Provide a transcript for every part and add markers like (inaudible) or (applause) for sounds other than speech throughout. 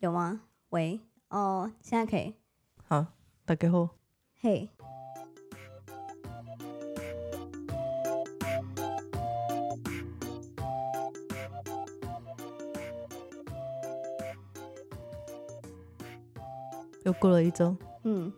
有吗？喂，哦，现在可以。好，大家好。嘿，又过了一周，嗯，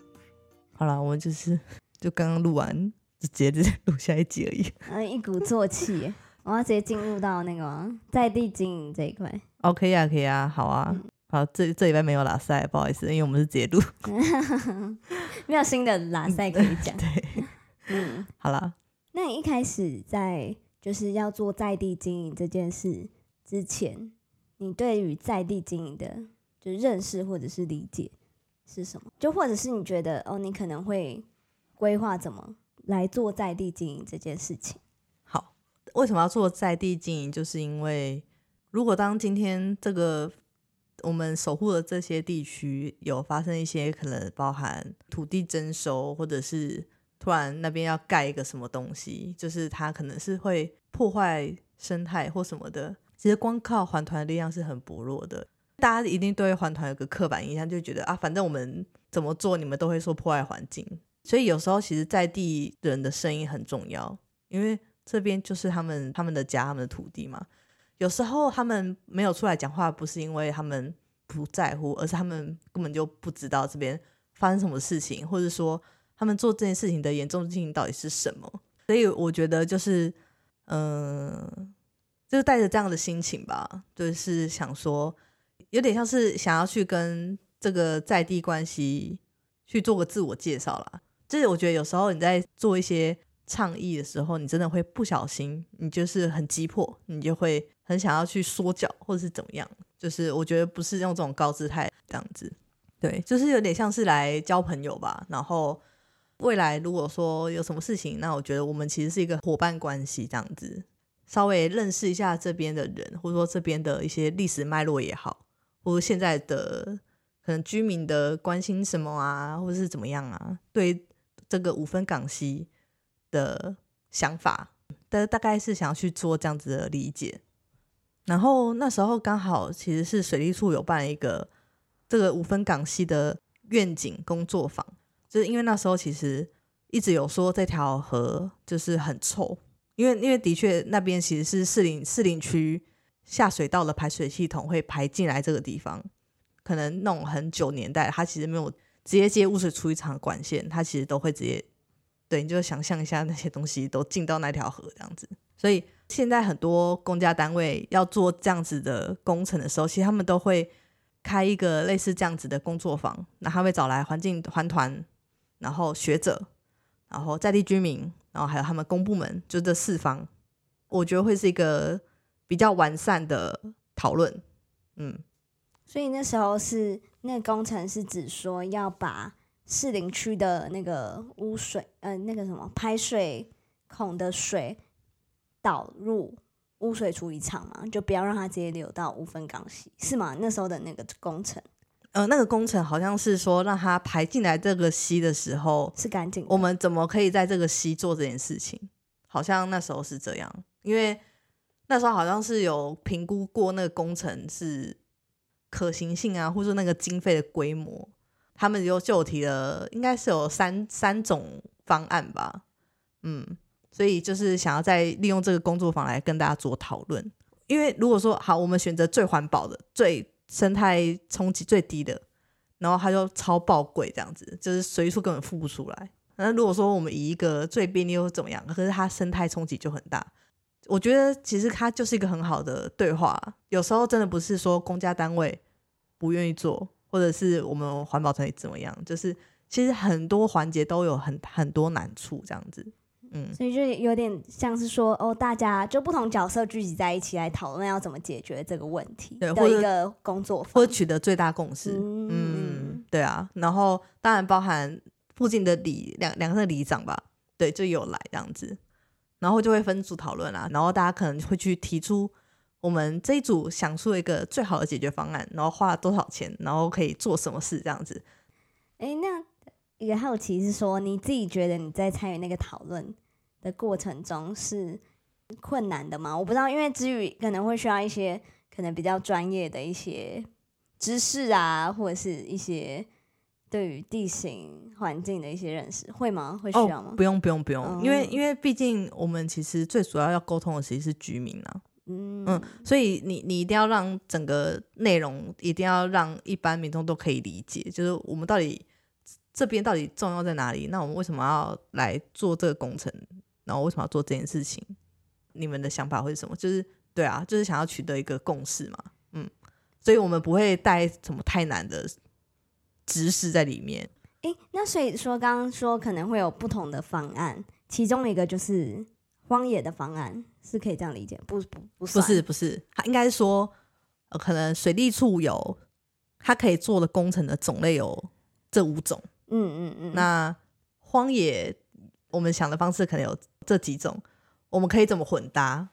好了，我们就是就刚刚录完，就直接直接录下一集而已。嗯，一鼓作气，我要直接进入到那个在地经营这一块。哦，可以啊，可以啊，好啊，好，这这礼拜没有拉塞，不好意思，因为我们是直接录。(laughs) (laughs) 没有新的拉塞可以讲。对，(laughs) 嗯，好了，那你一开始在就是要做在地经营这件事之前，你对于在地经营的就认识或者是理解是什么？就或者是你觉得哦，你可能会规划怎么来做在地经营这件事情？好，为什么要做在地经营？就是因为如果当今天这个我们守护的这些地区有发生一些可能包含土地征收，或者是突然那边要盖一个什么东西，就是它可能是会破坏生态或什么的。其实光靠环团的力量是很薄弱的，大家一定对环团有个刻板印象，就觉得啊，反正我们怎么做，你们都会说破坏环境。所以有时候其实在地人的声音很重要，因为这边就是他们他们的家，他们的土地嘛。有时候他们没有出来讲话，不是因为他们不在乎，而是他们根本就不知道这边发生什么事情，或者说他们做这件事情的严重性到底是什么。所以我觉得就是，嗯、就是带着这样的心情吧，就是想说，有点像是想要去跟这个在地关系去做个自我介绍啦。就是我觉得有时候你在做一些倡议的时候，你真的会不小心，你就是很急迫，你就会很想要去缩脚或者是怎么样。就是我觉得不是用这种高姿态这样子，对，就是有点像是来交朋友吧。然后未来如果说有什么事情，那我觉得我们其实是一个伙伴关系这样子，稍微认识一下这边的人，或者说这边的一些历史脉络也好，或者现在的可能居民的关心什么啊，或者是怎么样啊，对这个五分港西的想法，但大概是想要去做这样子的理解。然后那时候刚好其实是水利处有办一个这个五分港西的愿景工作坊，就是因为那时候其实一直有说这条河就是很臭，因为因为的确那边其实是士林士林区下水道的排水系统会排进来这个地方，可能那种很久年代，它其实没有直接接污水处理厂管线，它其实都会直接，对，你就想象一下那些东西都进到那条河这样子。所以现在很多公家单位要做这样子的工程的时候，其实他们都会开一个类似这样子的工作坊，那他会找来环境环团，然后学者，然后在地居民，然后还有他们公部门，就这四方，我觉得会是一个比较完善的讨论。嗯，所以那时候是那个工程是指说要把士林区的那个污水，呃，那个什么排水孔的水导入污水处理厂嘛，就不要让它直接流到五分港溪，是吗？那时候的那个工程呃，那个工程好像是说让它排进来这个溪的时候，是干净，我们怎么可以在这个溪做这件事情？好像那时候是这样，因为那时候好像是有评估过那个工程是可行性啊，或者说那个经费的规模，他们就就提了，应该是有三三种方案吧，嗯，所以就是想要再利用这个工作坊来跟大家做讨论。因为如果说好，我们选择最环保的、最生态冲击最低的，然后它就超爆贵这样子，就是随处根本付不出来。那如果说我们以一个最便利又怎么样，可是它生态冲击就很大。我觉得其实它就是一个很好的对话。有时候真的不是说公家单位不愿意做，或者是我们环保团体怎么样，就是其实很多环节都有很很多难处这样子。嗯，所以就有点像是说，哦，大家就不同角色聚集在一起来讨论要怎么解决这个问题的对或一个工作坊或取得最大共识。嗯嗯，对啊，然后当然包含附近的里两两个里长吧，对，就有来这样子，然后就会分组讨论啦，然后大家可能会去提出我们这一组想出一个最好的解决方案，然后花了多少钱，然后可以做什么事这样子。哎，那一个好奇是说，你自己觉得你在参与那个讨论的过程中是困难的吗？我不知道，因为之余可能会需要一些可能比较专业的一些知识啊，或者是一些对于地形环境的一些认识，会吗？会需要吗？不用不用不用，因为哦因为毕竟我们其实最主要要沟通的其实是居民啊，嗯嗯，所以你你一定要让整个内容一定要让一般民众都可以理解，就是我们到底这边到底重要在哪里？那我们为什么要来做这个工程？然后为什么要做这件事情？你们的想法会是什么？就是对啊，就是想要取得一个共识嘛，嗯，所以我们不会带什么太难的知识在里面。诶，那所以说刚刚说可能会有不同的方案，其中一个就是荒野的方案，是可以这样理解？不不不不是不是，他应该是说，呃，可能水利处有他可以做的工程的种类有这五种。嗯嗯嗯，那荒野，我们想的方式可能有这几种，我们可以怎么混搭，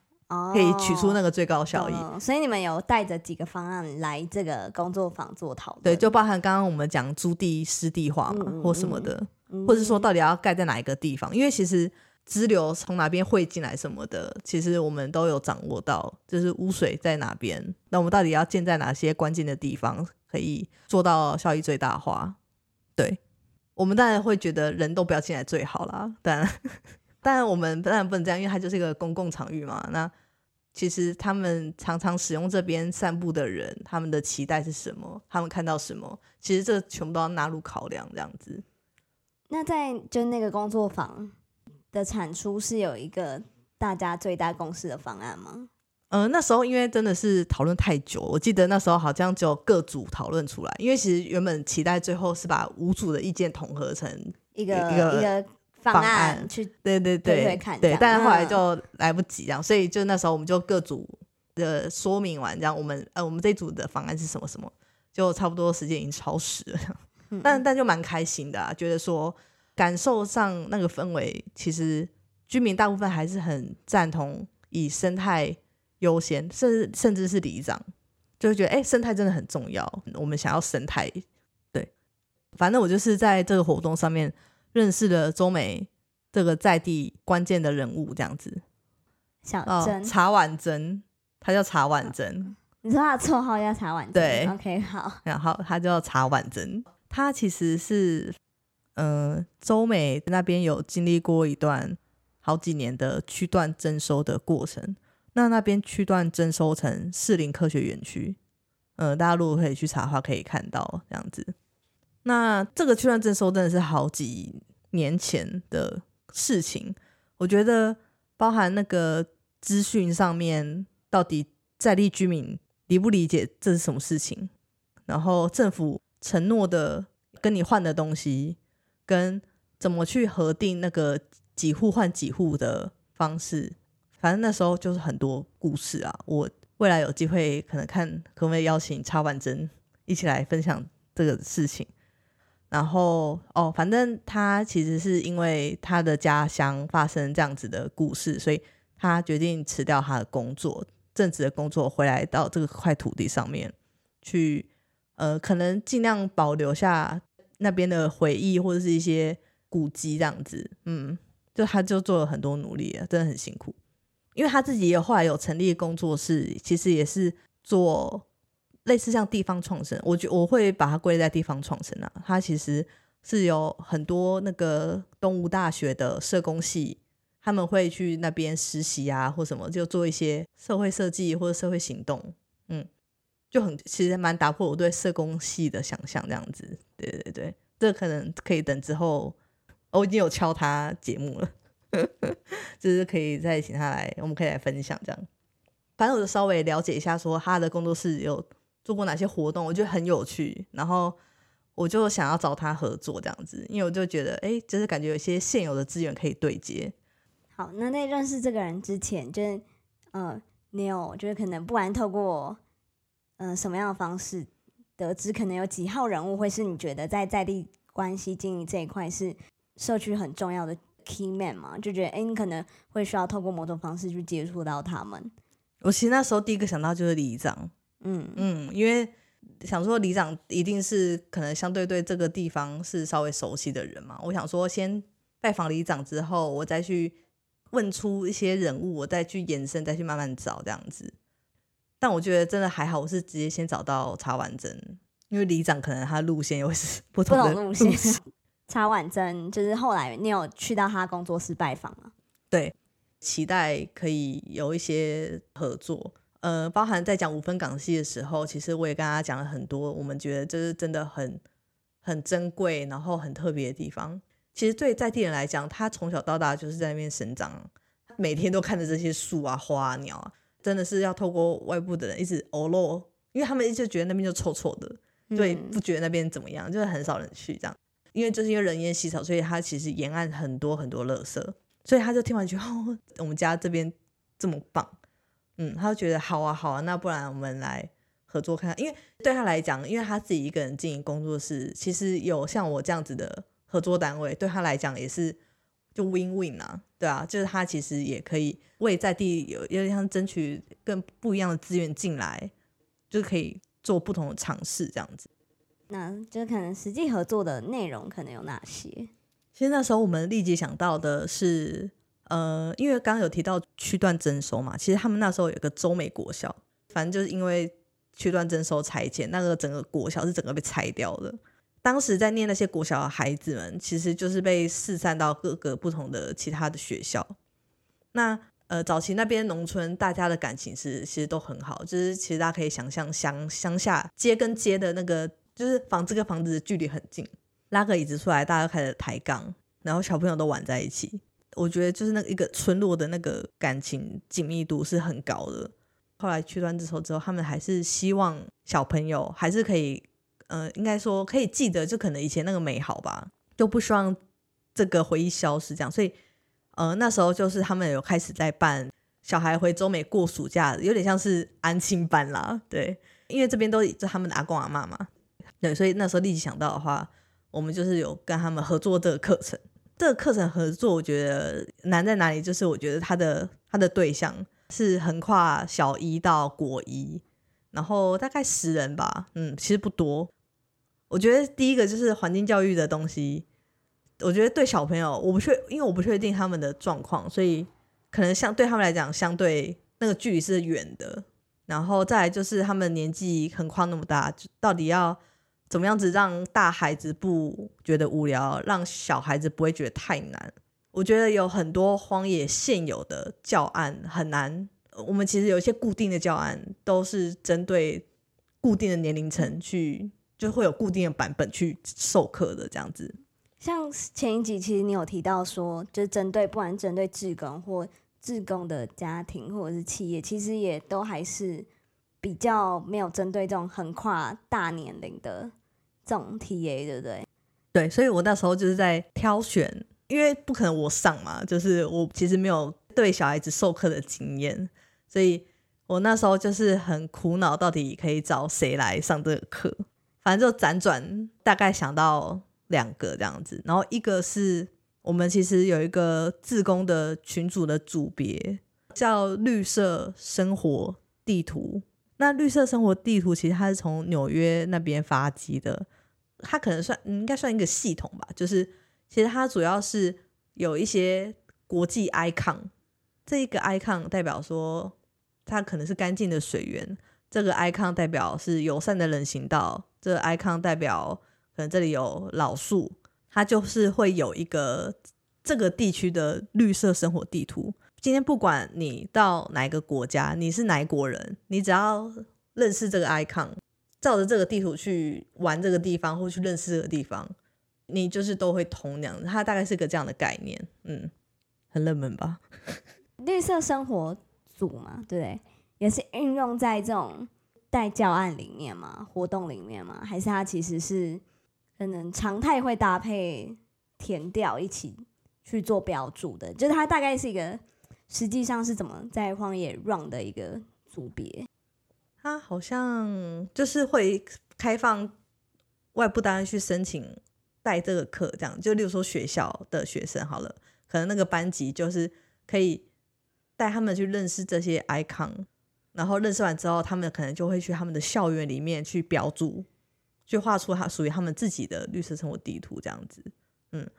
可以取出那个个最高效益。嗯所以你们有带着几个方案来这个工作坊做讨论？对，就包含刚刚我们讲租地湿地化嘛，或什么的，嗯或者是说到底要盖在哪一个地方，因为其实支流从哪边汇进来什么的，其实我们都有掌握到，就是污水在哪边，那我们到底要建在哪些关键的地方，可以做到效益最大化？对，我们当然会觉得人都不要进来最好啦，当然，(laughs) 当然我们当然不能这样，因为它就是一个公共场域嘛。那其实他们常常使用这边散步的人，他们的期待是什么？他们看到什么？其实这全部都要纳入考量，这样子。那在就那个工作坊的产出是有一个大家最大共识的方案吗？呃，那时候因为真的是讨论太久，我记得那时候好像只有各组讨论出来，因为其实原本期待最后是把五组的意见统合成，一个一个方方案案去对对对对对但是后来嗯就来不及这样，所以就那时候我们就各组的说明完，这样我们呃我们这一组的方案是什么什么，就差不多时间已经超时了，嗯但但就蛮开心的啊，觉得说感受上那个氛围，其实居民大部分还是很赞同以生态优先，甚至甚至是里长就会觉得，哎、生态真的很重要，我们想要生态。对，反正我就是在这个活动上面认识了周美这个在地关键的人物，这样子。小哦珍，，茶碗珍，他叫茶碗珍。你说他的绰号叫茶碗珍对，OK，好，然后他叫茶碗珍，他其实是，呃，周美那边有经历过一段好几年的区段征收的过程。那那边区段征收成适龄科学园区，呃，大家如果可以去查的话，可以看到这样子。那这个区段征收真的是好几年前的事情，我觉得包含那个资讯上面，到底在地居民理不理解这是什么事情，然后政府承诺的跟你换的东西，跟怎么去核定那个几户换几户的方式，反正那时候就是很多故事啊。我未来有机会可能看可不可以邀请插婉珍一起来分享这个事情。然后哦，反正他其实是因为他的家乡发生这样子的故事，所以他决定辞掉他的工作，正职的工作，回来到这个块土地上面去，呃，可能尽量保留下那边的回忆或者是一些古迹这样子。嗯，就他就做了很多努力啊，真的很辛苦。因为他自己也有后来有成立工作室，其实也是做类似像地方创生，我觉我会把它归在地方创生啊。他其实是有很多那个东吴大学的社工系，他们会去那边实习啊，或什么，就做一些社会设计或者社会行动，就很其实蛮打破我对社工系的想象，这样子。对对对，这可能可以等之后，我已经有敲他节目了。(laughs) 就是可以再请他来，我们可以来分享这样。反正我就稍微了解一下，说他的工作室有做过哪些活动，我觉得很有趣。然后我就想要找他合作这样子，因为我就觉得，哎、就是感觉有些现有的资源可以对接。好，那在认识这个人之前，就是呃，你有就是可能不管透过呃什么样的方式得知，可能有几号人物会是你觉得在在地关系经营这一块是社区很重要的 key man 嘛？就觉得哎、诶你可能会需要透过某种方式去接触到他们。我其实那时候第一个想到就是里长，嗯嗯，因为想说里长一定是可能相对对这个地方是稍微熟悉的人嘛。我想说先拜访里长之后，我再去问出一些人物，我再去延伸，再去慢慢找这样子。但我觉得真的还好，我是直接先找到插完针，因为里长可能他路线又是 (laughs) 不同的路线。插完针就是后来你有去到他工作室拜访吗？对，期待可以有一些合作。呃，包含在讲五分港戏的时候，其实我也跟他讲了很多，我们觉得这是真的很很珍贵，然后很特别的地方。其实对在地人来讲，他从小到大就是在那边生长，每天都看着这些树啊、花啊、鸟啊，真的是要透过外部的人一直偶落，因为他们一直觉得那边就臭臭的，对，嗯不觉得那边怎么样，就是很少人去这样。因为就是因为人烟稀少，所以他其实沿岸很多很多垃圾，所以他就听完觉得哦，我们家这边这么棒，嗯，他就觉得好啊好啊，那不然我们来合作看看。因为对他来讲，因为他自己一个人经营工作室，其实有像我这样子的合作单位，对他来讲也是就 win win 啊，对啊，就是他其实也可以为在地有有点像争取更不一样的资源进来，就是可以做不同的尝试这样子。那就可能实际合作的内容可能有哪些？其实那时候我们立即想到的是，呃，因为刚刚有提到区段征收嘛，其实他们那时候有个中美国校，反正就是因为区段征收拆迁，那个整个国小是整个被拆掉的。当时在念那些国小的孩子们，其实就是被四散到各个不同的其他的学校。那呃，早期那边农村大家的感情是其实都很好，就是其实大家可以想象乡乡下街跟街的那个，就是房子跟房子的距离很近，拉个椅子出来，大家开始抬杠，然后小朋友都玩在一起。我觉得就是那个一个村落的那个感情紧密度是很高的。后来去段之后之后，他们还是希望小朋友还是可以，呃，应该说可以记得，就可能以前那个美好吧，就不希望这个回忆消失。这样，所以呃那时候就是他们有开始在办小孩回中美过暑假，有点像是安亲班啦，对，因为这边都是他们的阿公阿妈嘛，对，所以那时候立即想到的话，我们就是有跟他们合作这个课程。这个课程合作，我觉得难在哪里？就是我觉得他的他的对象是横跨小一到国一，然后大概十人吧，嗯，其实不多。我觉得第一个就是环境教育的东西，我觉得对小朋友，我不确，因为我不确定他们的状况，所以可能相对他们来讲，相对那个距离是远的。然后再来就是他们年纪横跨那么大，到底要怎么样子让大孩子不觉得无聊，让小孩子不会觉得太难？我觉得有很多荒野现有的教案很难。我们其实有一些固定的教案，都是针对固定的年龄层去，就会有固定的版本去授课的这样子。像前一集其实你有提到说，就是针对不管针对志工或志工的家庭或者是企业，其实也都还是比较没有针对这种横跨大年龄的这种 TA，对不对？对，所以我那时候就是在挑选，因为不可能我上嘛，就是我其实没有对小孩子授课的经验，所以我那时候就是很苦恼，到底可以找谁来上这个课。反正就辗转，大概想到两个这样子，然后一个是我们其实有一个自工的群组的组别叫绿色生活地图。那绿色生活地图其实它是从纽约那边发迹的，它可能算应该算一个系统吧，就是其实它主要是有一些国际 icon，这一个 icon 代表说它可能是干净的水源，这个 icon 代表是友善的人行道，这个 icon 代表可能这里有老树，它就是会有一个这个地区的绿色生活地图。今天不管你到哪一个国家，你是哪一国人，你只要认识这个 icon，照着这个地图去玩这个地方，或去认识这个地方，你就是都会通那样。它大概是个这样的概念，嗯，很冷门吧？(laughs) 绿色生活组嘛，对不对？也是运用在这种在教案里面吗，活动里面吗，还是它其实是可能常态会搭配填调一起去做标注的，就是它大概是一个实际上是怎么在荒野 run 的一个组别。它好像就是会开放外部单位去申请带这个课，这样就例如说学校的学生好了，可能那个班级就是可以带他们去认识这些 icon，然后认识完之后，他们可能就会去他们的校园里面去标注，去画出他属于他们自己的绿色生活地图，这样子，嗯，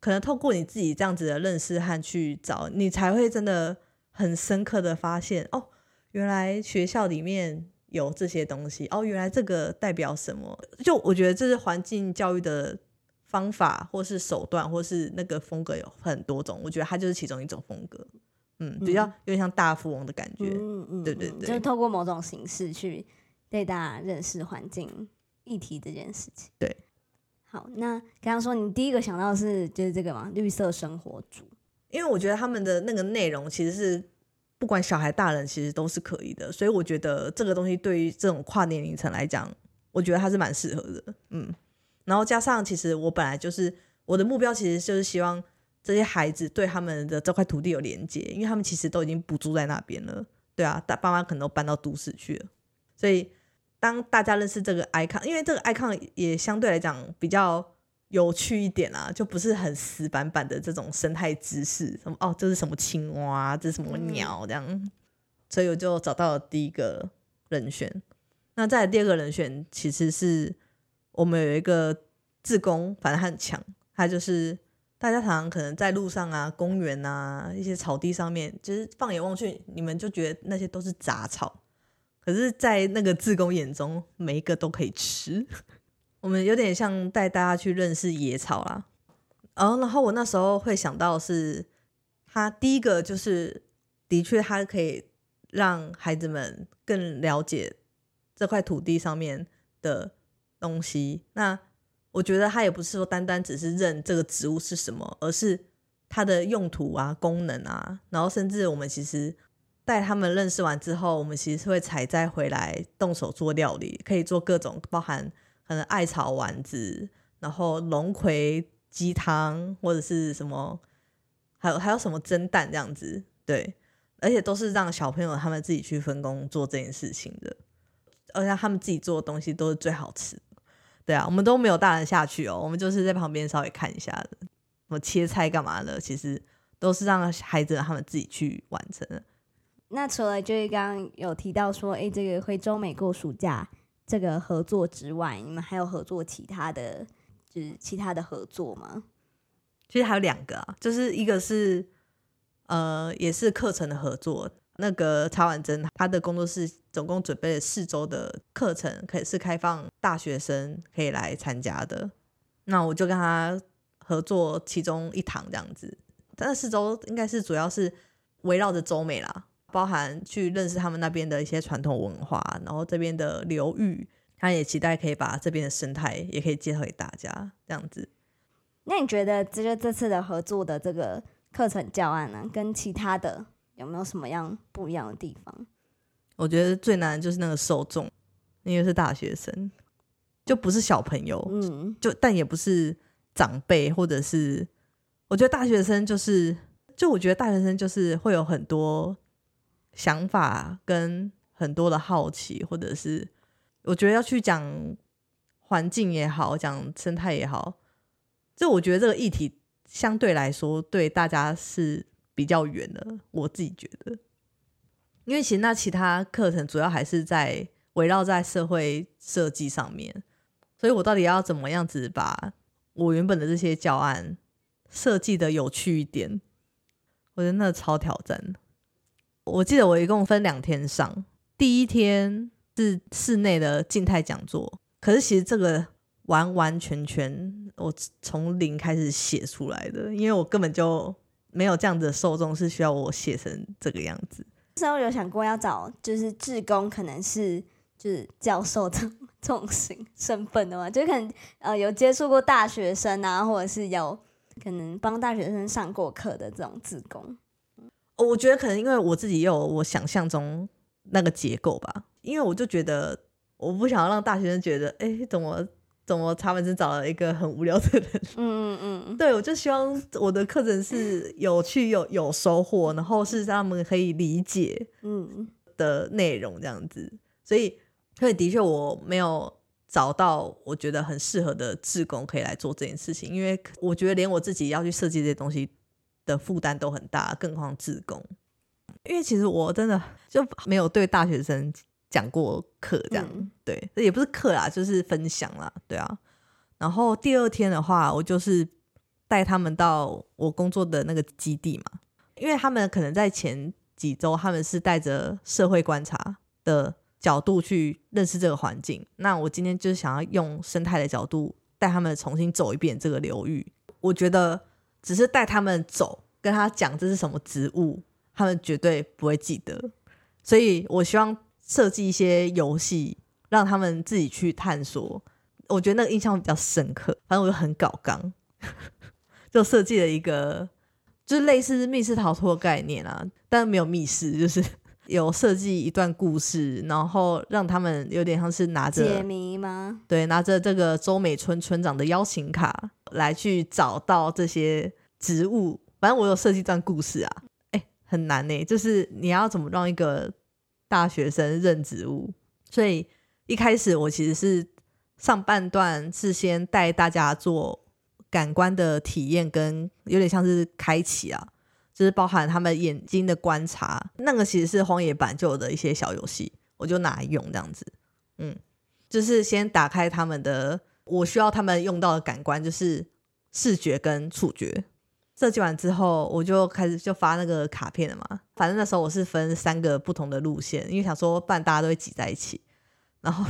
可能透过你自己这样子的认识和去找，你才会真的很深刻的发现哦。原来学校里面有这些东西，哦，原来这个代表什么？就我觉得这是环境教育的方法，或是手段，或是那个风格有很多种。我觉得它就是其中一种风格，嗯，比较有点像大富翁的感觉。嗯嗯，对对对就透过某种形式去对大家认识环境议题这件事情。对，好，那刚刚说你第一个想到的是就是这个嘛，绿色生活组。因为我觉得他们的那个内容其实是不管小孩大人其实都是可以的，所以我觉得这个东西对于这种跨年龄层来讲，我觉得它是蛮适合的，嗯。然后加上其实我本来就是我的目标，其实就是希望这些孩子对他们的这块土地有连接，因为他们其实都已经不住在那边了，对啊，大爸妈可能都搬到都市去了，所以当大家认识这个 icon，因为这个 icon 也相对来讲比较。有趣一点啊，就不是很死板板的这种生态知识，什么哦，这是什么青蛙，这是什么鸟这样，所以我就找到了第一个人选。那再第二个人选，其实是我们有一个自工，反正他很强，他就是大家常常可能在路上啊、公园啊、一些草地上面，就是放眼望去，你们就觉得那些都是杂草，可是，在那个自工眼中，每一个都可以吃。(laughs) 我们有点像带大家去认识野草啦，哦，然后我那时候会想到是，他第一个就是的确他可以让孩子们更了解这块土地上面的东西。那我觉得他也不是说单单只是认这个植物是什么，而是它的用途啊、功能啊，然后甚至我们其实带他们认识完之后，我们其实是会采摘回来动手做料理，可以做各种包含。可能艾草丸子，然后龙葵鸡汤，或者是什么，还有还有什么蒸蛋这样子，对，而且都是让小朋友他们自己去分工做这件事情的，而且他们自己做的东西都是最好吃，对啊，我们都没有大人下去哦，我们就是在旁边稍微看一下的，什么切菜干嘛的，其实都是让孩子他们自己去完成的。那除了就是刚刚有提到说，哎，这个回中美过暑假。这个合作之外，你们还有合作其他的，就是其他的合作吗？其实还有两个啊，就是一个是呃，也是课程的合作。那个曹婉珍，他的工作室总共准备了四周的课程，可以是开放大学生可以来参加的。那我就跟他合作其中一堂这样子，但是四周应该是主要是围绕着周美啦。包含去认识他们那边的一些传统文化，然后这边的流域，他也期待可以把这边的生态也可以介绍给大家，这样子。那你觉得这个这次的合作的这个课程教案呢，跟其他的有没有什么样不一样的地方？我觉得最难的就是那个受众，因为是大学生，就不是小朋友，嗯，就但也不是长辈，或者是我觉得大学生就是，就我觉得大学生就是会有很多。想法跟很多的好奇，或者是我觉得要去讲环境也好，讲生态也好，就我觉得这个议题相对来说对大家是比较远的。我自己觉得，因为其实那其他课程主要还是在围绕在社会设计上面，所以我到底要怎么样子把我原本的这些教案设计的有趣一点？我觉得那超挑战。我记得我一共分两天上，第一天是室内的静态讲座，可是其实这个完完全全我从零开始写出来的，因为我根本就没有这样子的受众是需要我写成这个样子。之后有想过要找就是志工，可能是就是教授这这种型身份的嘛，就可能呃有接触过大学生啊，或者是有可能帮大学生上过课的这种志工。我觉得可能因为我自己有我想象中那个结构吧，因为我就觉得我不想要让大学生觉得，哎，怎么怎么他们只找了一个很无聊的人。嗯嗯嗯，对，我就希望我的课程是有趣、有有收获，然后是让他们可以理解嗯的内容这样子。所以，所以的确我没有找到我觉得很适合的志工可以来做这件事情，因为我觉得连我自己要去设计这些东西。的负担都很大，更何况志工。因为其实我真的就没有对大学生讲过课，这样对，也不是课啦，就是分享啦，对啊。然后第二天的话，我就是带他们到我工作的那个基地嘛，因为他们可能在前几周，他们是带着社会观察的角度去认识这个环境。那我今天就是想要用生态的角度带他们重新走一遍这个流域。我觉得只是带他们走，跟他讲这是什么植物，他们绝对不会记得。所以我希望设计一些游戏，让他们自己去探索。我觉得那个印象比较深刻。反正我就很搞刚，(laughs) 就设计了一个。就是类似密室逃脱的概念啊，但没有密室，就是 (laughs) 有设计一段故事，然后让他们有点像是拿着解谜吗？对，拿着这个周美村村长的邀请卡来去找到这些植物。反正我有设计一段故事啊，哎，很难呢，就是你要怎么让一个大学生认植物？所以一开始我其实是上半段是先带大家做。感官的体验跟有点像是开启啊，就是包含他们眼睛的观察，那个其实是荒野版就有的一些小游戏，我就拿来用这样子，嗯，就是先打开他们的，我需要他们用到的感官就是视觉跟触觉。设计完之后，我就开始就发那个卡片了嘛，反正那时候我是分三个不同的路线，因为想说不然大家都会挤在一起，然后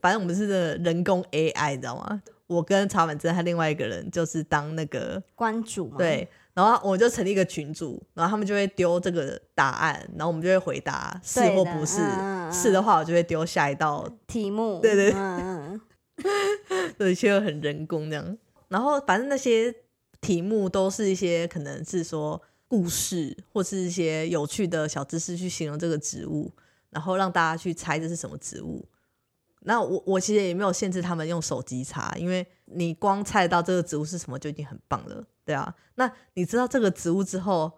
反正我们是人工 AI，你知道吗？我跟曹满珍，他另外一个人就是当那个关主嘛。对，然后我就成立一个群组，然后他们就会丢这个答案，然后我们就会回答是或不是。是的话，我就会丢下一道题目。对对对，(laughs) 对，就很人工这样。然后反正那些题目都是一些可能是说故事，或是一些有趣的小知识去形容这个植物，然后让大家去猜这是什么植物。那我我其实也没有限制他们用手机查，因为你光猜到这个植物是什么就已经很棒了，对啊。那你知道这个植物之后，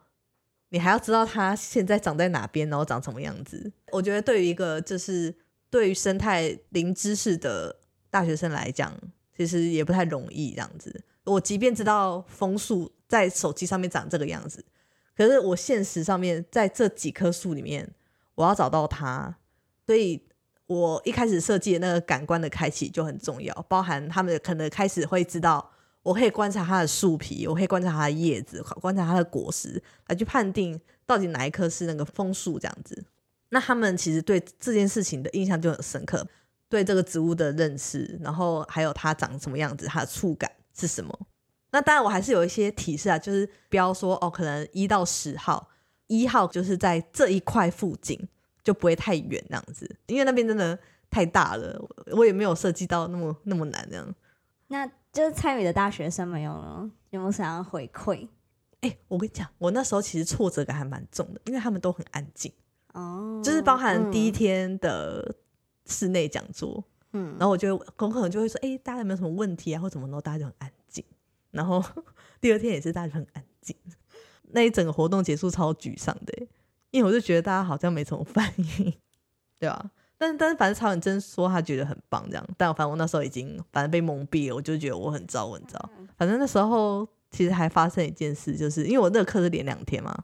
你还要知道它现在长在哪边，然后长什么样子。我觉得对于一个就是对于生态零知识的大学生来讲，其实也不太容易这样子。我即便知道枫树在手机上面长这个样子，可是我现实上面在这几棵树里面，我要找到它，所以。我一开始设计的那个感官的开启就很重要，包含他们可能开始会知道，我可以观察它的树皮，我可以观察它的叶子，观察它的果实，来去判定到底哪一棵是那个枫树这样子。那他们其实对这件事情的印象就很深刻，对这个植物的认识，然后还有它长什么样子，它的触感是什么。那当然我还是有一些提示啊，就是不要说哦，可能一到十号，一号就是在这一块附近。就不会太远那样子，因为那边真的太大了，我也没有设计到那么那么难这样。那就是参与的大学生们有有没有想要回馈？哎，我跟你讲，我那时候其实挫折感还蛮重的，因为他们都很安静哦，就是包含第一天的室内讲座，嗯，然后我就可能就会说，哎，大家有没有什么问题啊，或怎么呢？大家就很安静。然后第二天也是大家很安静，那一整个活动结束超沮丧的。因为我就觉得大家好像没什么反应，(laughs) 对吧？但但是反正曹远真说他觉得很棒这样，但反正我那时候已经反正被蒙蔽了，我就觉得我很糟，很糟。反正那时候其实还发生一件事，就是因为我那个课是连两天嘛，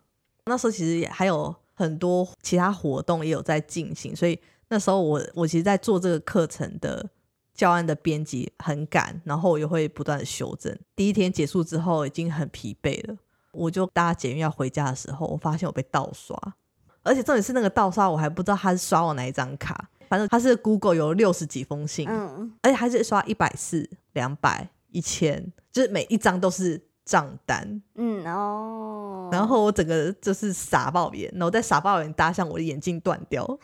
那时候其实也还有很多其他活动也有在进行，所以那时候我我其实，在做这个课程的教案的编辑很赶，然后我又会不断的修正。第一天结束之后已经很疲惫了。我就搭捷运要回家的时候，我发现我被盗刷，而且重点是那个盗刷我还不知道他是刷我哪一张卡，反正他是 Google 有六十几封信，嗯，而且还是刷一百四、两百、一千，就是每一张都是账单，嗯哦，然后我整个就是傻爆眼，然后在傻爆眼搭上我的眼镜断掉，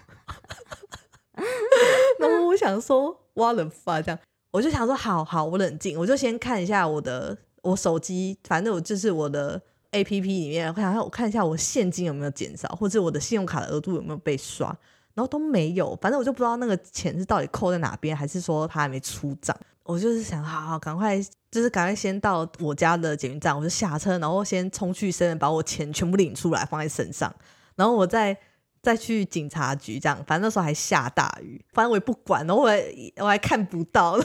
(laughs) 然后我想说挖了发这样，我就想说好好我冷静，我就先看一下我的我手机，反正我就是我的。A P P 里面，我想我看一下我现金有没有减少，或者我的信用卡的额度有没有被刷，然后都没有，反正我就不知道那个钱是到底扣在哪边，还是说他还没出账。我就是想，好好赶快，就是赶快先到我家的检运站，我就下车，然后先冲去身把我钱全部领出来放在身上，然后我再再去警察局，这样，反正那时候还下大雨，反正我也不管，然后我还我还看不到。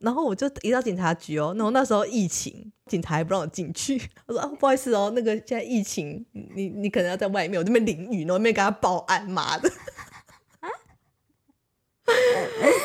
然后我就一到警察局哦，然后那时候疫情，警察还不让我进去。(laughs) 我说啊，不好意思哦，那个现在疫情，你你可能要在外面，我这边淋雨，然后没给他报案，妈的。(laughs)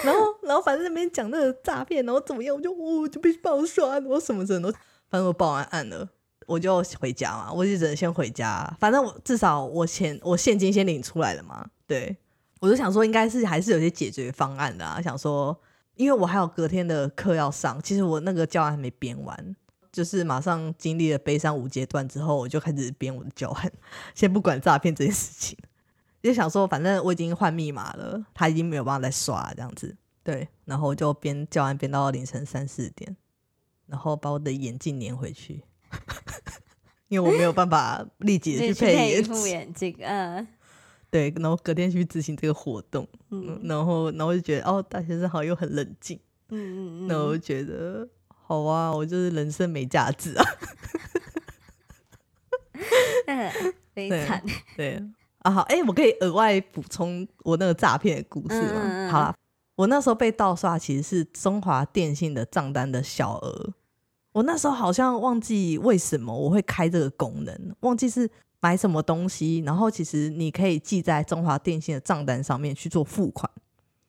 然后然后反正那边讲那个诈骗，然后怎么样，我就我就被报刷，然后什么什么，反正我报完案了。我就回家嘛，我就只能先回家。反正我至少我钱我现金先领出来了嘛。对，我就想说应该是还是有些解决方案的啊。想说，因为我还有隔天的课要上，其实我那个教案还没编完，就是马上经历了悲伤五阶段之后，我就开始编我的教案。(laughs) 先不管诈骗这件事情，就想说反正我已经换密码了，他已经没有办法再刷这样子。对，然后我就编教案编到凌晨三四点，然后把我的眼镜粘回去。(laughs) 因为我没有办法立即的去配一副眼镜，嗯，对，然后隔天去执行这个活动，嗯，然后，然后我就觉得，哦，大学生好又很冷静，嗯嗯嗯，那我就觉得，好啊，我就是人生没价值啊，(laughs) 悲惨，对啊，好，哎，我可以额外补充我那个诈骗的故事吗？好了，我那时候被盗刷，其实是中华电信的账单的小额。我那时候好像忘记为什么我会开这个功能，忘记是买什么东西，然后其实你可以记在中华电信的账单上面去做付款。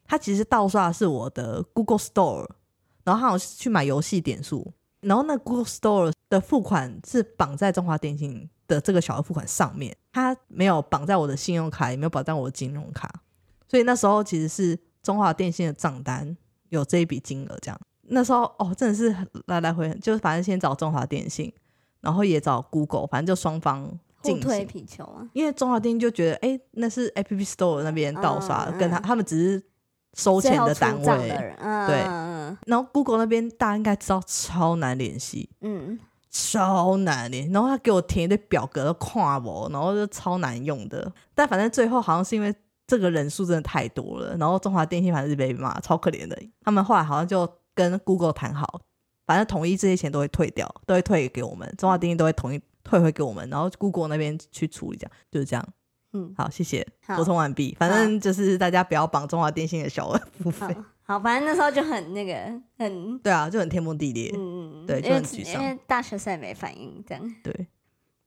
它其实盗刷是我的 Google Store，然后好像是去买游戏点数，然后那 Google Store 的付款是绑在中华电信的这个小额付款上面，它没有绑在我的信用卡，也没有绑在我的金融卡，所以那时候其实是中华电信的账单有这一笔金额这样。那时候哦，真的是来来回，就是反正先找中华电信，然后也找 Google，反正就双方互推皮球啊。因为中华电信就觉得，哎，那是 App Store 那边盗刷，跟他他们只是收钱的单位，对。然后 Google 那边大家应该知道超难联系，嗯，超难联。然后他给我填一堆表格，跨我，然后就超难用的。但反正最后好像是因为这个人数真的太多了，然后中华电信反正是被骂，超可怜的。他们后来好像就。跟 Google 谈好，反正统一这些钱都会退掉，都会退给我们，中华电信都会统一退回给我们，然后 Google 那边去处理，这样就是这样。嗯，好，谢谢，沟通完毕。反正就是大家不要绑中华电信的小额付费。好，反正那时候就很那个，很对啊，就很天崩地裂。嗯嗯，对，就很沮丧。因为大学生没反应，这样。对，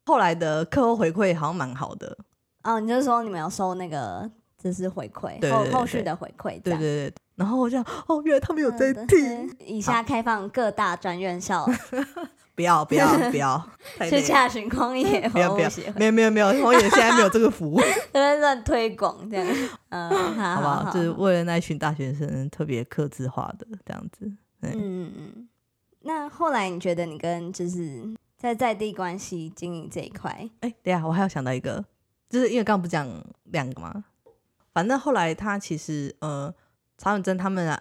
后来的课后回馈好像蛮好的。哦，你就是说你们有收那个，就是回馈后后续的回馈，对对对。然后我就哦，原来他们有在听。以下开放各大专院校，不要不要不要，去洽询光野不要不要，没有没有没有，光野现在没有这个服务，(laughs) 在乱推广这样。嗯，好不好？就是为了那群大学生特别克制化的这样子。嗯嗯嗯。那后来你觉得你跟就是在在地关系经营这一块，哎，对啊，我还要想到一个，就是因为刚刚不讲两个嘛，反正后来他其实呃。曹永贞他们，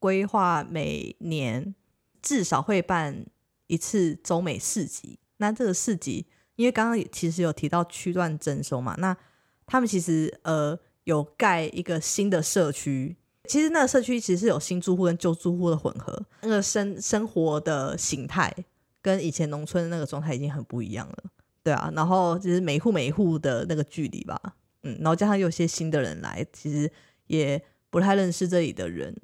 规划每年至少会办一次中美市集。那这个市集，因为刚刚其实有提到区段征收嘛，那他们其实呃有盖一个新的社区。其实那个社区其实是有新住户跟旧住户的混合，那个生生活的形态跟以前农村的那个状态已经很不一样了。对啊，然后就是每户每户的那个距离吧，嗯，然后加上有些新的人来，其实也。不太认识这里的人，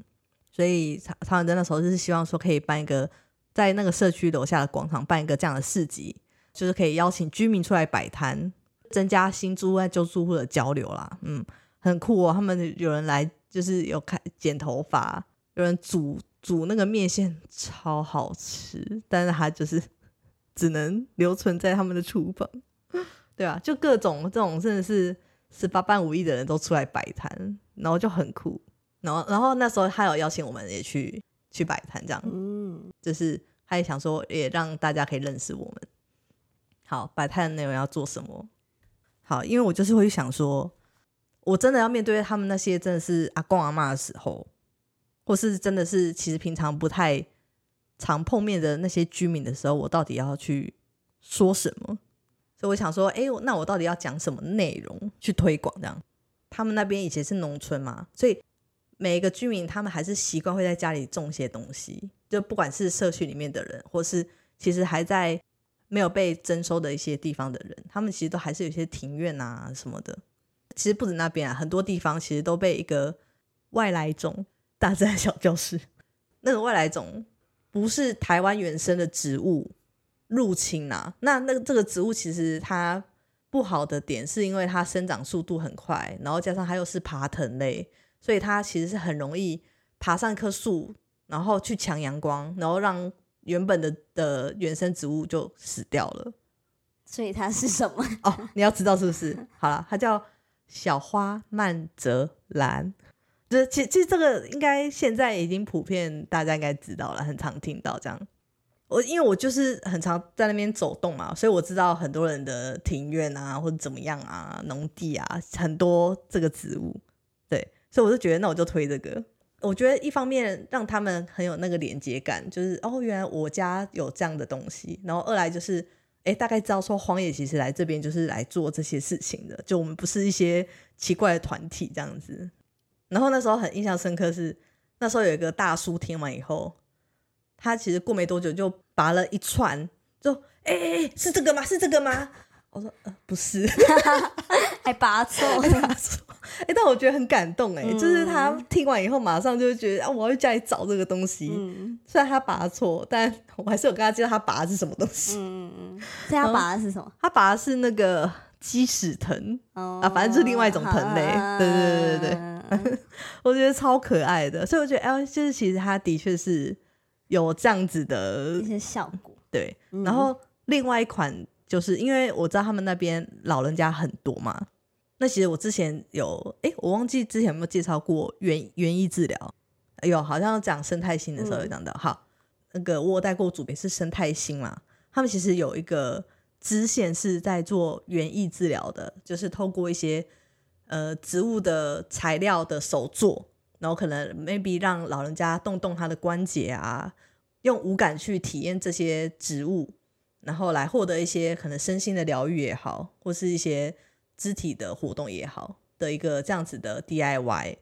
所以常常在那时候就是希望说可以办一个在那个社区楼下的广场办一个这样的市集，就是可以邀请居民出来摆摊，增加新租户旧住户的交流啦。嗯，很酷哦。他们有人来就是有开剪头发，有人煮煮那个面线超好吃，但是他就是只能留存在他们的厨房，(laughs) 对啊，就各种这种真的是。十八般武艺的人都出来摆摊，然后就很酷。然后，然后那时候他有邀请我们也去去摆摊，这样，嗯，就是他也想说，也让大家可以认识我们。好，摆摊的内容要做什么？好，因为我就是会想说，我真的要面对他们那些真的是阿公阿妈的时候，或是真的是其实平常不太常碰面的那些居民的时候，我到底要去说什么？所以我想说，哎，那我到底要讲什么内容去推广？这样，他们那边以前是农村嘛，所以每一个居民他们还是习惯会在家里种些东西。就不管是社区里面的人，或是其实还在没有被征收的一些地方的人，他们其实都还是有些庭院啊什么的。其实不止那边啊，很多地方其实都被一个外来种大自然小教室。(laughs) 那个外来种不是台湾原生的植物。入侵啊，那那个这个植物其实它不好的点是因为它生长速度很快，然后加上它又是爬藤类，所以它其实是很容易爬上一棵树，然后去抢阳光，然后让原本的的原生植物就死掉了。所以它是什么？哦，你要知道是不是？好了，它叫小花曼泽兰。这其其实这个应该现在已经普遍，大家应该知道了，很常听到这样。我因为我就是很常在那边走动嘛，所以我知道很多人的庭院啊，或者怎么样啊，农地啊，很多这个植物。对，所以我就觉得，那我就推这个。我觉得一方面让他们很有那个连接感，就是哦，原来我家有这样的东西。然后二来就是，哎，大概知道说荒野其实来这边就是来做这些事情的，就我们不是一些奇怪的团体这样子。然后那时候很印象深刻是，那时候有一个大叔听完以后，他其实过没多久就拔了一串，就哎哎哎，是这个吗？是这个吗？我说呃不是，(laughs) 还拔错，拔错。哎，但我觉得很感动哎，就是他听完以后马上就觉得啊，我要去家里找这个东西。虽然他拔错，但我还是有跟他介绍他拔的是什么东西。嗯嗯，所以他拔的是什么？他拔的是那个鸡屎藤啊，反正就是另外一种藤类。对对对对对，(laughs) 我觉得超可爱的，所以我觉得哎，就是其实他的确是有这样子的一些效果。对，然后另外一款就是因为我知道他们那边老人家很多嘛。那其实我之前有哎，我忘记之前有没有介绍过园园艺治疗，有好像讲生态心的时候有讲到。好，那个我带过主编是生态心嘛，他们其实有一个支线是在做园艺治疗的，就是透过一些呃植物的材料的手作，然后可能 maybe 让老人家动动他的关节啊，用五感去体验这些植物，然后来获得一些可能身心的疗愈也好，或是一些。肢体的活动也好的一个这样子的 DIY，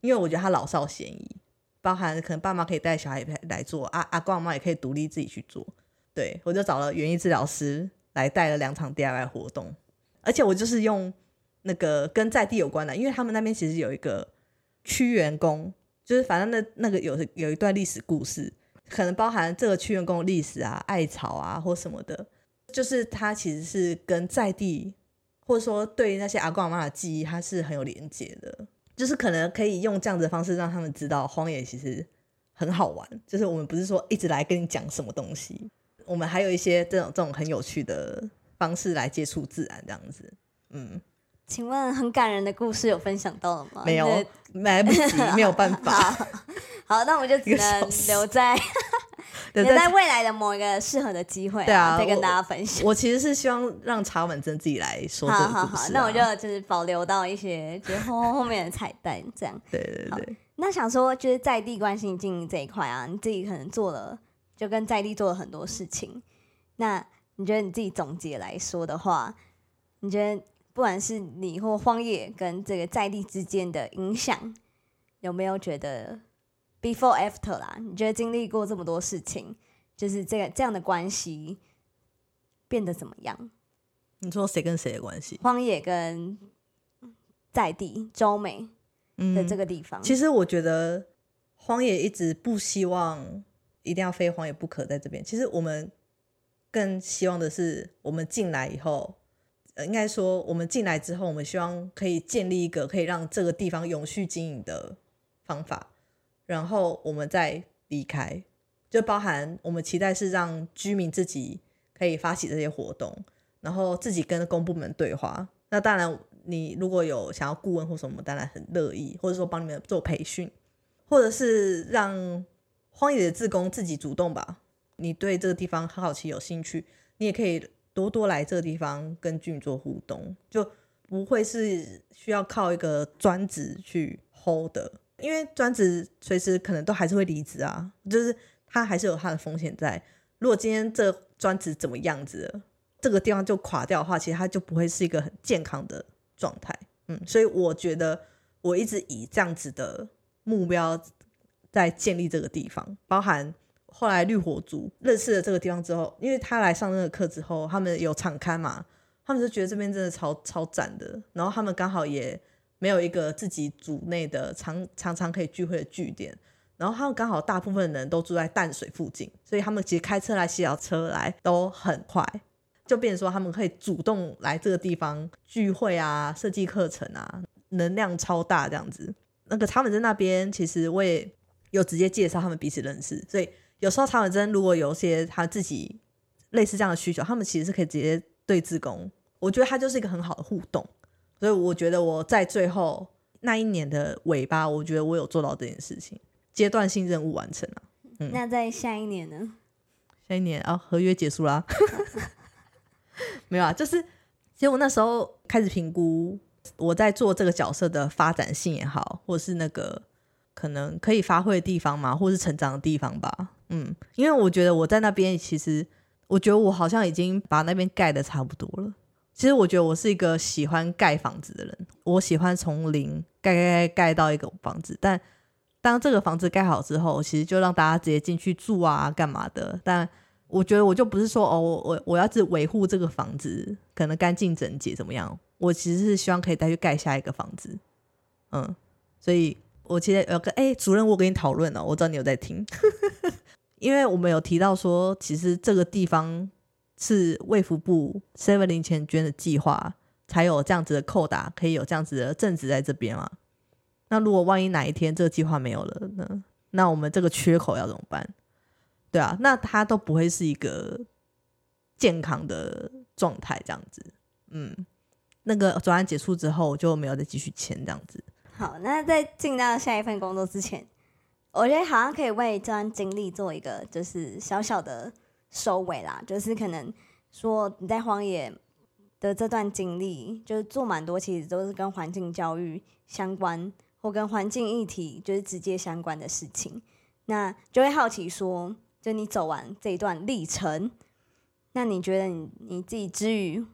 因为我觉得它老少咸宜，包含可能爸妈可以带小孩来做，阿阿公阿妈也可以独立自己去做。对我就找了园艺治疗师来带了两场 DIY 活动，而且我就是用那个跟在地有关的，因为他们那边其实有一个屈原宫，就是反正那那个有有一段历史故事，可能包含这个屈原宫的历史啊、艾草啊或什么的，就是它其实是跟在地。或者说，对那些阿公阿妈的记忆，它是很有连接的。就是可能可以用这样子的方式，让他们知道荒野其实很好玩。就是我们不是说一直来跟你讲什么东西，我们还有一些这种这种很有趣的方式来接触自然，这样子。嗯，请问很感人的故事有分享到了吗？没有，来不及，(laughs) 没有办法。(laughs) 好，那我们就只能留在。(laughs) 留在未来的某一个适合的机会，对啊，再跟大家分享。我其实是希望让查文珍自己来说这个故事，那我就就是保留到一些就后后面的彩蛋这样。对对对。那想说就是在地关心经营这一块啊，你自己可能做了，就跟在地做了很多事情。那你觉得你自己总结来说的话，你觉得不管是你或荒野跟这个在地之间的影响，有没有觉得？Before after 啦，你觉得经历过这么多事情，就是这个这样的关系变得怎么样？你说谁跟谁的关系？荒野跟在地周美的这个地方。其实我觉得荒野一直不希望一定要非荒野不可，在这边。其实我们更希望的是，我们进来以后，呃，应该说我们进来之后，我们希望可以建立一个可以让这个地方永续经营的方法。然后我们再离开，就包含我们期待是让居民自己可以发起这些活动，然后自己跟公部门对话。那当然，你如果有想要顾问或什么，当然很乐意，或者说帮你们做培训，或者是让荒野的志工自己主动吧。你对这个地方很好奇、有兴趣，你也可以多多来这个地方跟俊做互动，就不会是需要靠一个专职去 hold 的。因为专职随时可能都还是会离职啊，就是他还是有他的风险在。如果今天这专职怎么样子，这个地方就垮掉的话，其实他就不会是一个很健康的状态。嗯，所以我觉得我一直以这样子的目标在建立这个地方，包含后来绿火族认识了这个地方之后，因为他来上那个课之后，他们有敞开嘛，他们就觉得这边真的超超赞的，然后他们刚好也。没有一个自己组内的常常常可以聚会的据点，然后他们刚好大部分人都住在淡水附近，所以他们其实开车来、骑小车来都很快，就变成说他们可以主动来这个地方聚会啊、设计课程啊，能量超大这样子。那个他们在那边其实我也有直接介绍他们彼此认识，所以有时候查文珍如果有些他自己类似这样的需求，他们其实是可以直接对自工，我觉得他就是一个很好的互动，所以我觉得我在最后那一年的尾巴，我觉得我有做到这件事情，阶段性任务完成了。嗯那在下一年呢？下一年啊，合约结束啦。(laughs) 没有啊，就是其实我那时候开始评估我在做这个角色的发展性也好，或是那个可能可以发挥的地方嘛，或是成长的地方吧。嗯，因为我觉得我在那边，其实我觉得我好像已经把那边盖的差不多了。其实我觉得我是一个喜欢盖房子的人，我喜欢从零盖盖盖盖到一个房子，但当这个房子盖好之后，其实就让大家直接进去住啊，干嘛的？但我觉得我就不是说哦，我我我要是维护这个房子，可能干净整洁怎么样？我其实是希望可以再去盖下一个房子，嗯，所以我其实有个哎、主任，我跟你讨论了，我知道你有在听，因为我们有提到说，其实这个地方是卫福部 Seven 零钱捐的计划，才有这样子的扣打，可以有这样子的正职在这边嘛。那如果万一哪一天这个计划没有了呢？那我们这个缺口要怎么办？对啊，那它都不会是一个健康的状态，这样子。嗯，那个转案结束之后，就没有再继续签这样子。好，那在进到下一份工作之前，我觉得好像可以为这段经历做一个就是小小的收尾啦，就是可能说你在荒野的这段经历，就是做蛮多，其实都是跟环境教育相关，或跟环境议题就是直接相关的事情。那就会好奇说，就你走完这一段历程，那你觉得你你自己之于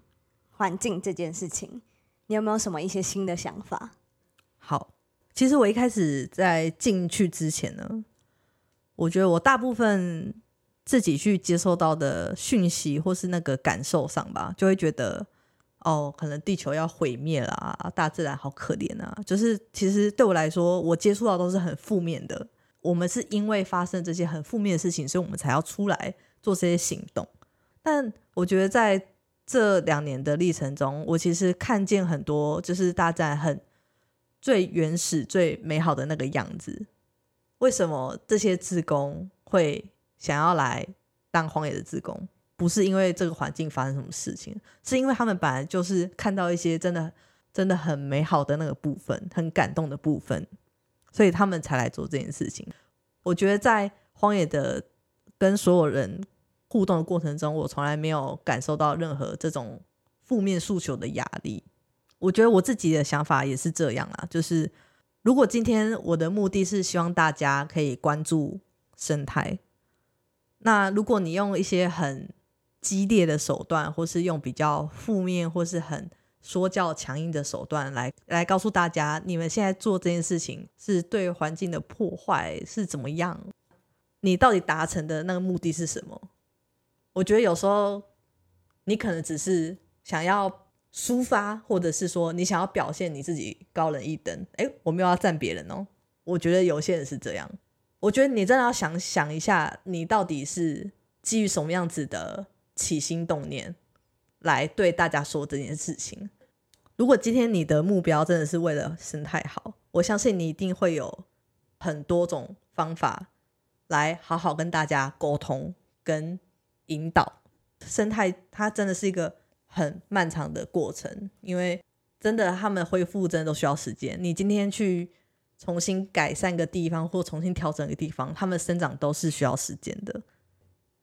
环境这件事情，你有没有什么一些新的想法？好，其实我一开始在进去之前呢，我觉得我大部分自己去接受到的讯息或是那个感受上吧，就会觉得哦，可能地球要毁灭啦，大自然好可怜啊。就是其实对我来说，我接触到都是很负面的。我们是因为发生这些很负面的事情，所以我们才要出来做这些行动。但我觉得在这两年的历程中，我其实看见很多就是大自然很最原始、最美好的那个样子。为什么这些志工会想要来当荒野的志工？不是因为这个环境发生什么事情，是因为他们本来就是看到一些真的、真的很美好的那个部分，很感动的部分，所以他们才来做这件事情。我觉得在荒野的跟所有人互动的过程中，我从来没有感受到任何这种负面诉求的压力。我觉得我自己的想法也是这样啊，就是如果今天我的目的是希望大家可以关注生态，那如果你用一些很激烈的手段，或是用比较负面或是很说教强硬的手段来来告诉大家，你们现在做这件事情是对环境的破坏是怎么样？你到底达成的那个目的是什么？我觉得有时候你可能只是想要抒发，或者是说你想要表现你自己高人一等。诶，我没有要赞别人哦。我觉得有些人是这样。我觉得你真的要想想一下，你到底是基于什么样子的起心动念来对大家说这件事情。如果今天你的目标真的是为了生态好，我相信你一定会有很多种方法来好好跟大家沟通跟引导。生态它真的是一个很漫长的过程，因为真的他们恢复真的都需要时间。你今天去重新改善个地方，或重新调整个地方，他们生长都是需要时间的。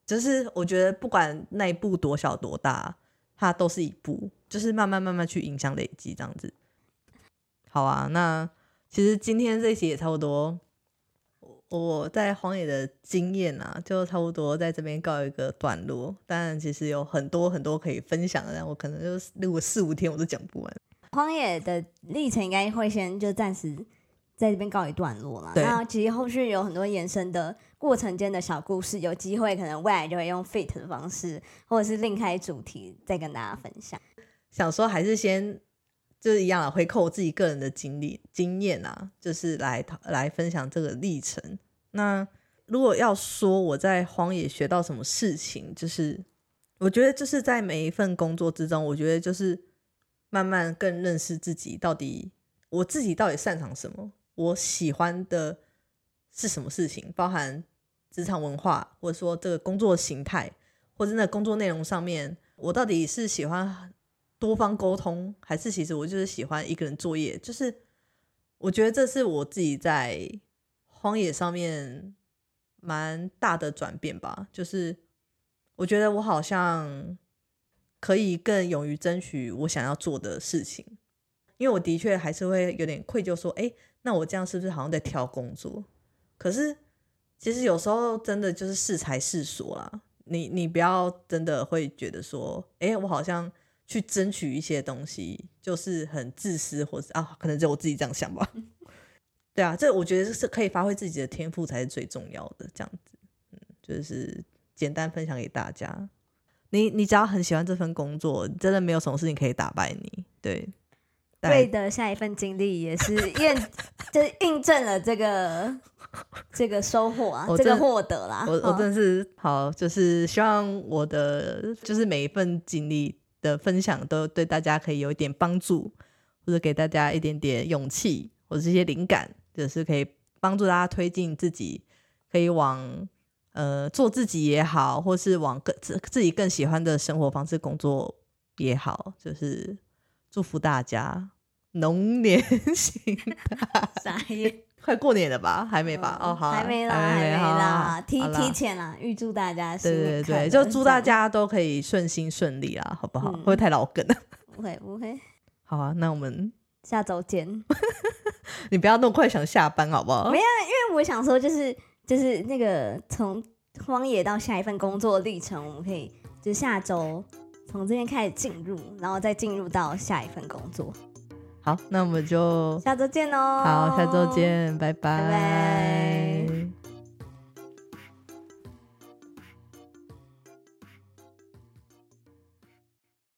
就是我觉得不管那一步多小多大，它都是一步，就是慢慢慢慢去影响累积这样子。好啊，那其实今天这一期也差不多。我在荒野的经验啊，就差不多在这边告一个段落。当然，其实有很多很多可以分享的，但我可能就录个四五天我都讲不完。荒野的历程应该会先就暂时在这边告一段落了。对那其实后续有很多延伸的过程间的小故事，有机会可能未来就会用 fit 的方式，或者是另开主题再跟大家分享。想说还是先就是一样，回扣我自己个人的经历经验啊，就是来来分享这个历程。那如果要说我在荒野学到什么事情，就是我觉得就是在每一份工作之中，我觉得就是慢慢更认识自己，到底我自己到底擅长什么，我喜欢的是什么事情，包含职场文化，或者说这个工作形态，或者那工作内容上面，我到底是喜欢多方沟通，还是其实我就是喜欢一个人作业？就是我觉得这是我自己在荒野上面蛮大的转变吧。就是我觉得我好像可以更勇于争取我想要做的事情，因为我的确还是会有点愧疚，说，哎，那我这样是不是好像在挑工作？可是其实有时候真的就是适才适所啦。你你不要真的会觉得说，哎，我好像去争取一些东西，就是很自私，或是啊，可能只有我自己这样想吧。(laughs) 对啊，这我觉得是可以发挥自己的天赋才是最重要的。这样子，嗯，就是简单分享给大家。你你只要很喜欢这份工作，真的没有什么事情可以打败你。对，对的下一份经历也是验，(laughs) 就是印证了这个。这个收获啊，这个获得啦，我我真的是好，就是希望我的就是每一份经历的分享都对大家可以有一点帮助，或者给大家一点点勇气，或者一些灵感，就是可以帮助大家推进自己，可以往呃做自己也好，或是往更自自己更喜欢的生活方式工作也好，就是祝福大家龙年 (laughs) 行大运。快过年了吧？还没吧？哦，好，还没啦，还没啦，提提前啦，预祝大家对对对，就祝大家都可以顺心顺利啊，好不好？会不会太老梗了？不会不会。好啊，那我们下周见。(laughs) 你不要那么快想下班，好不好？没有，因为我想说，就是就是那个从荒野到下一份工作历程，我们可以就下周从这边开始进入，然后再进入到下一份工作。好那我们就下周见喽好下周见拜拜。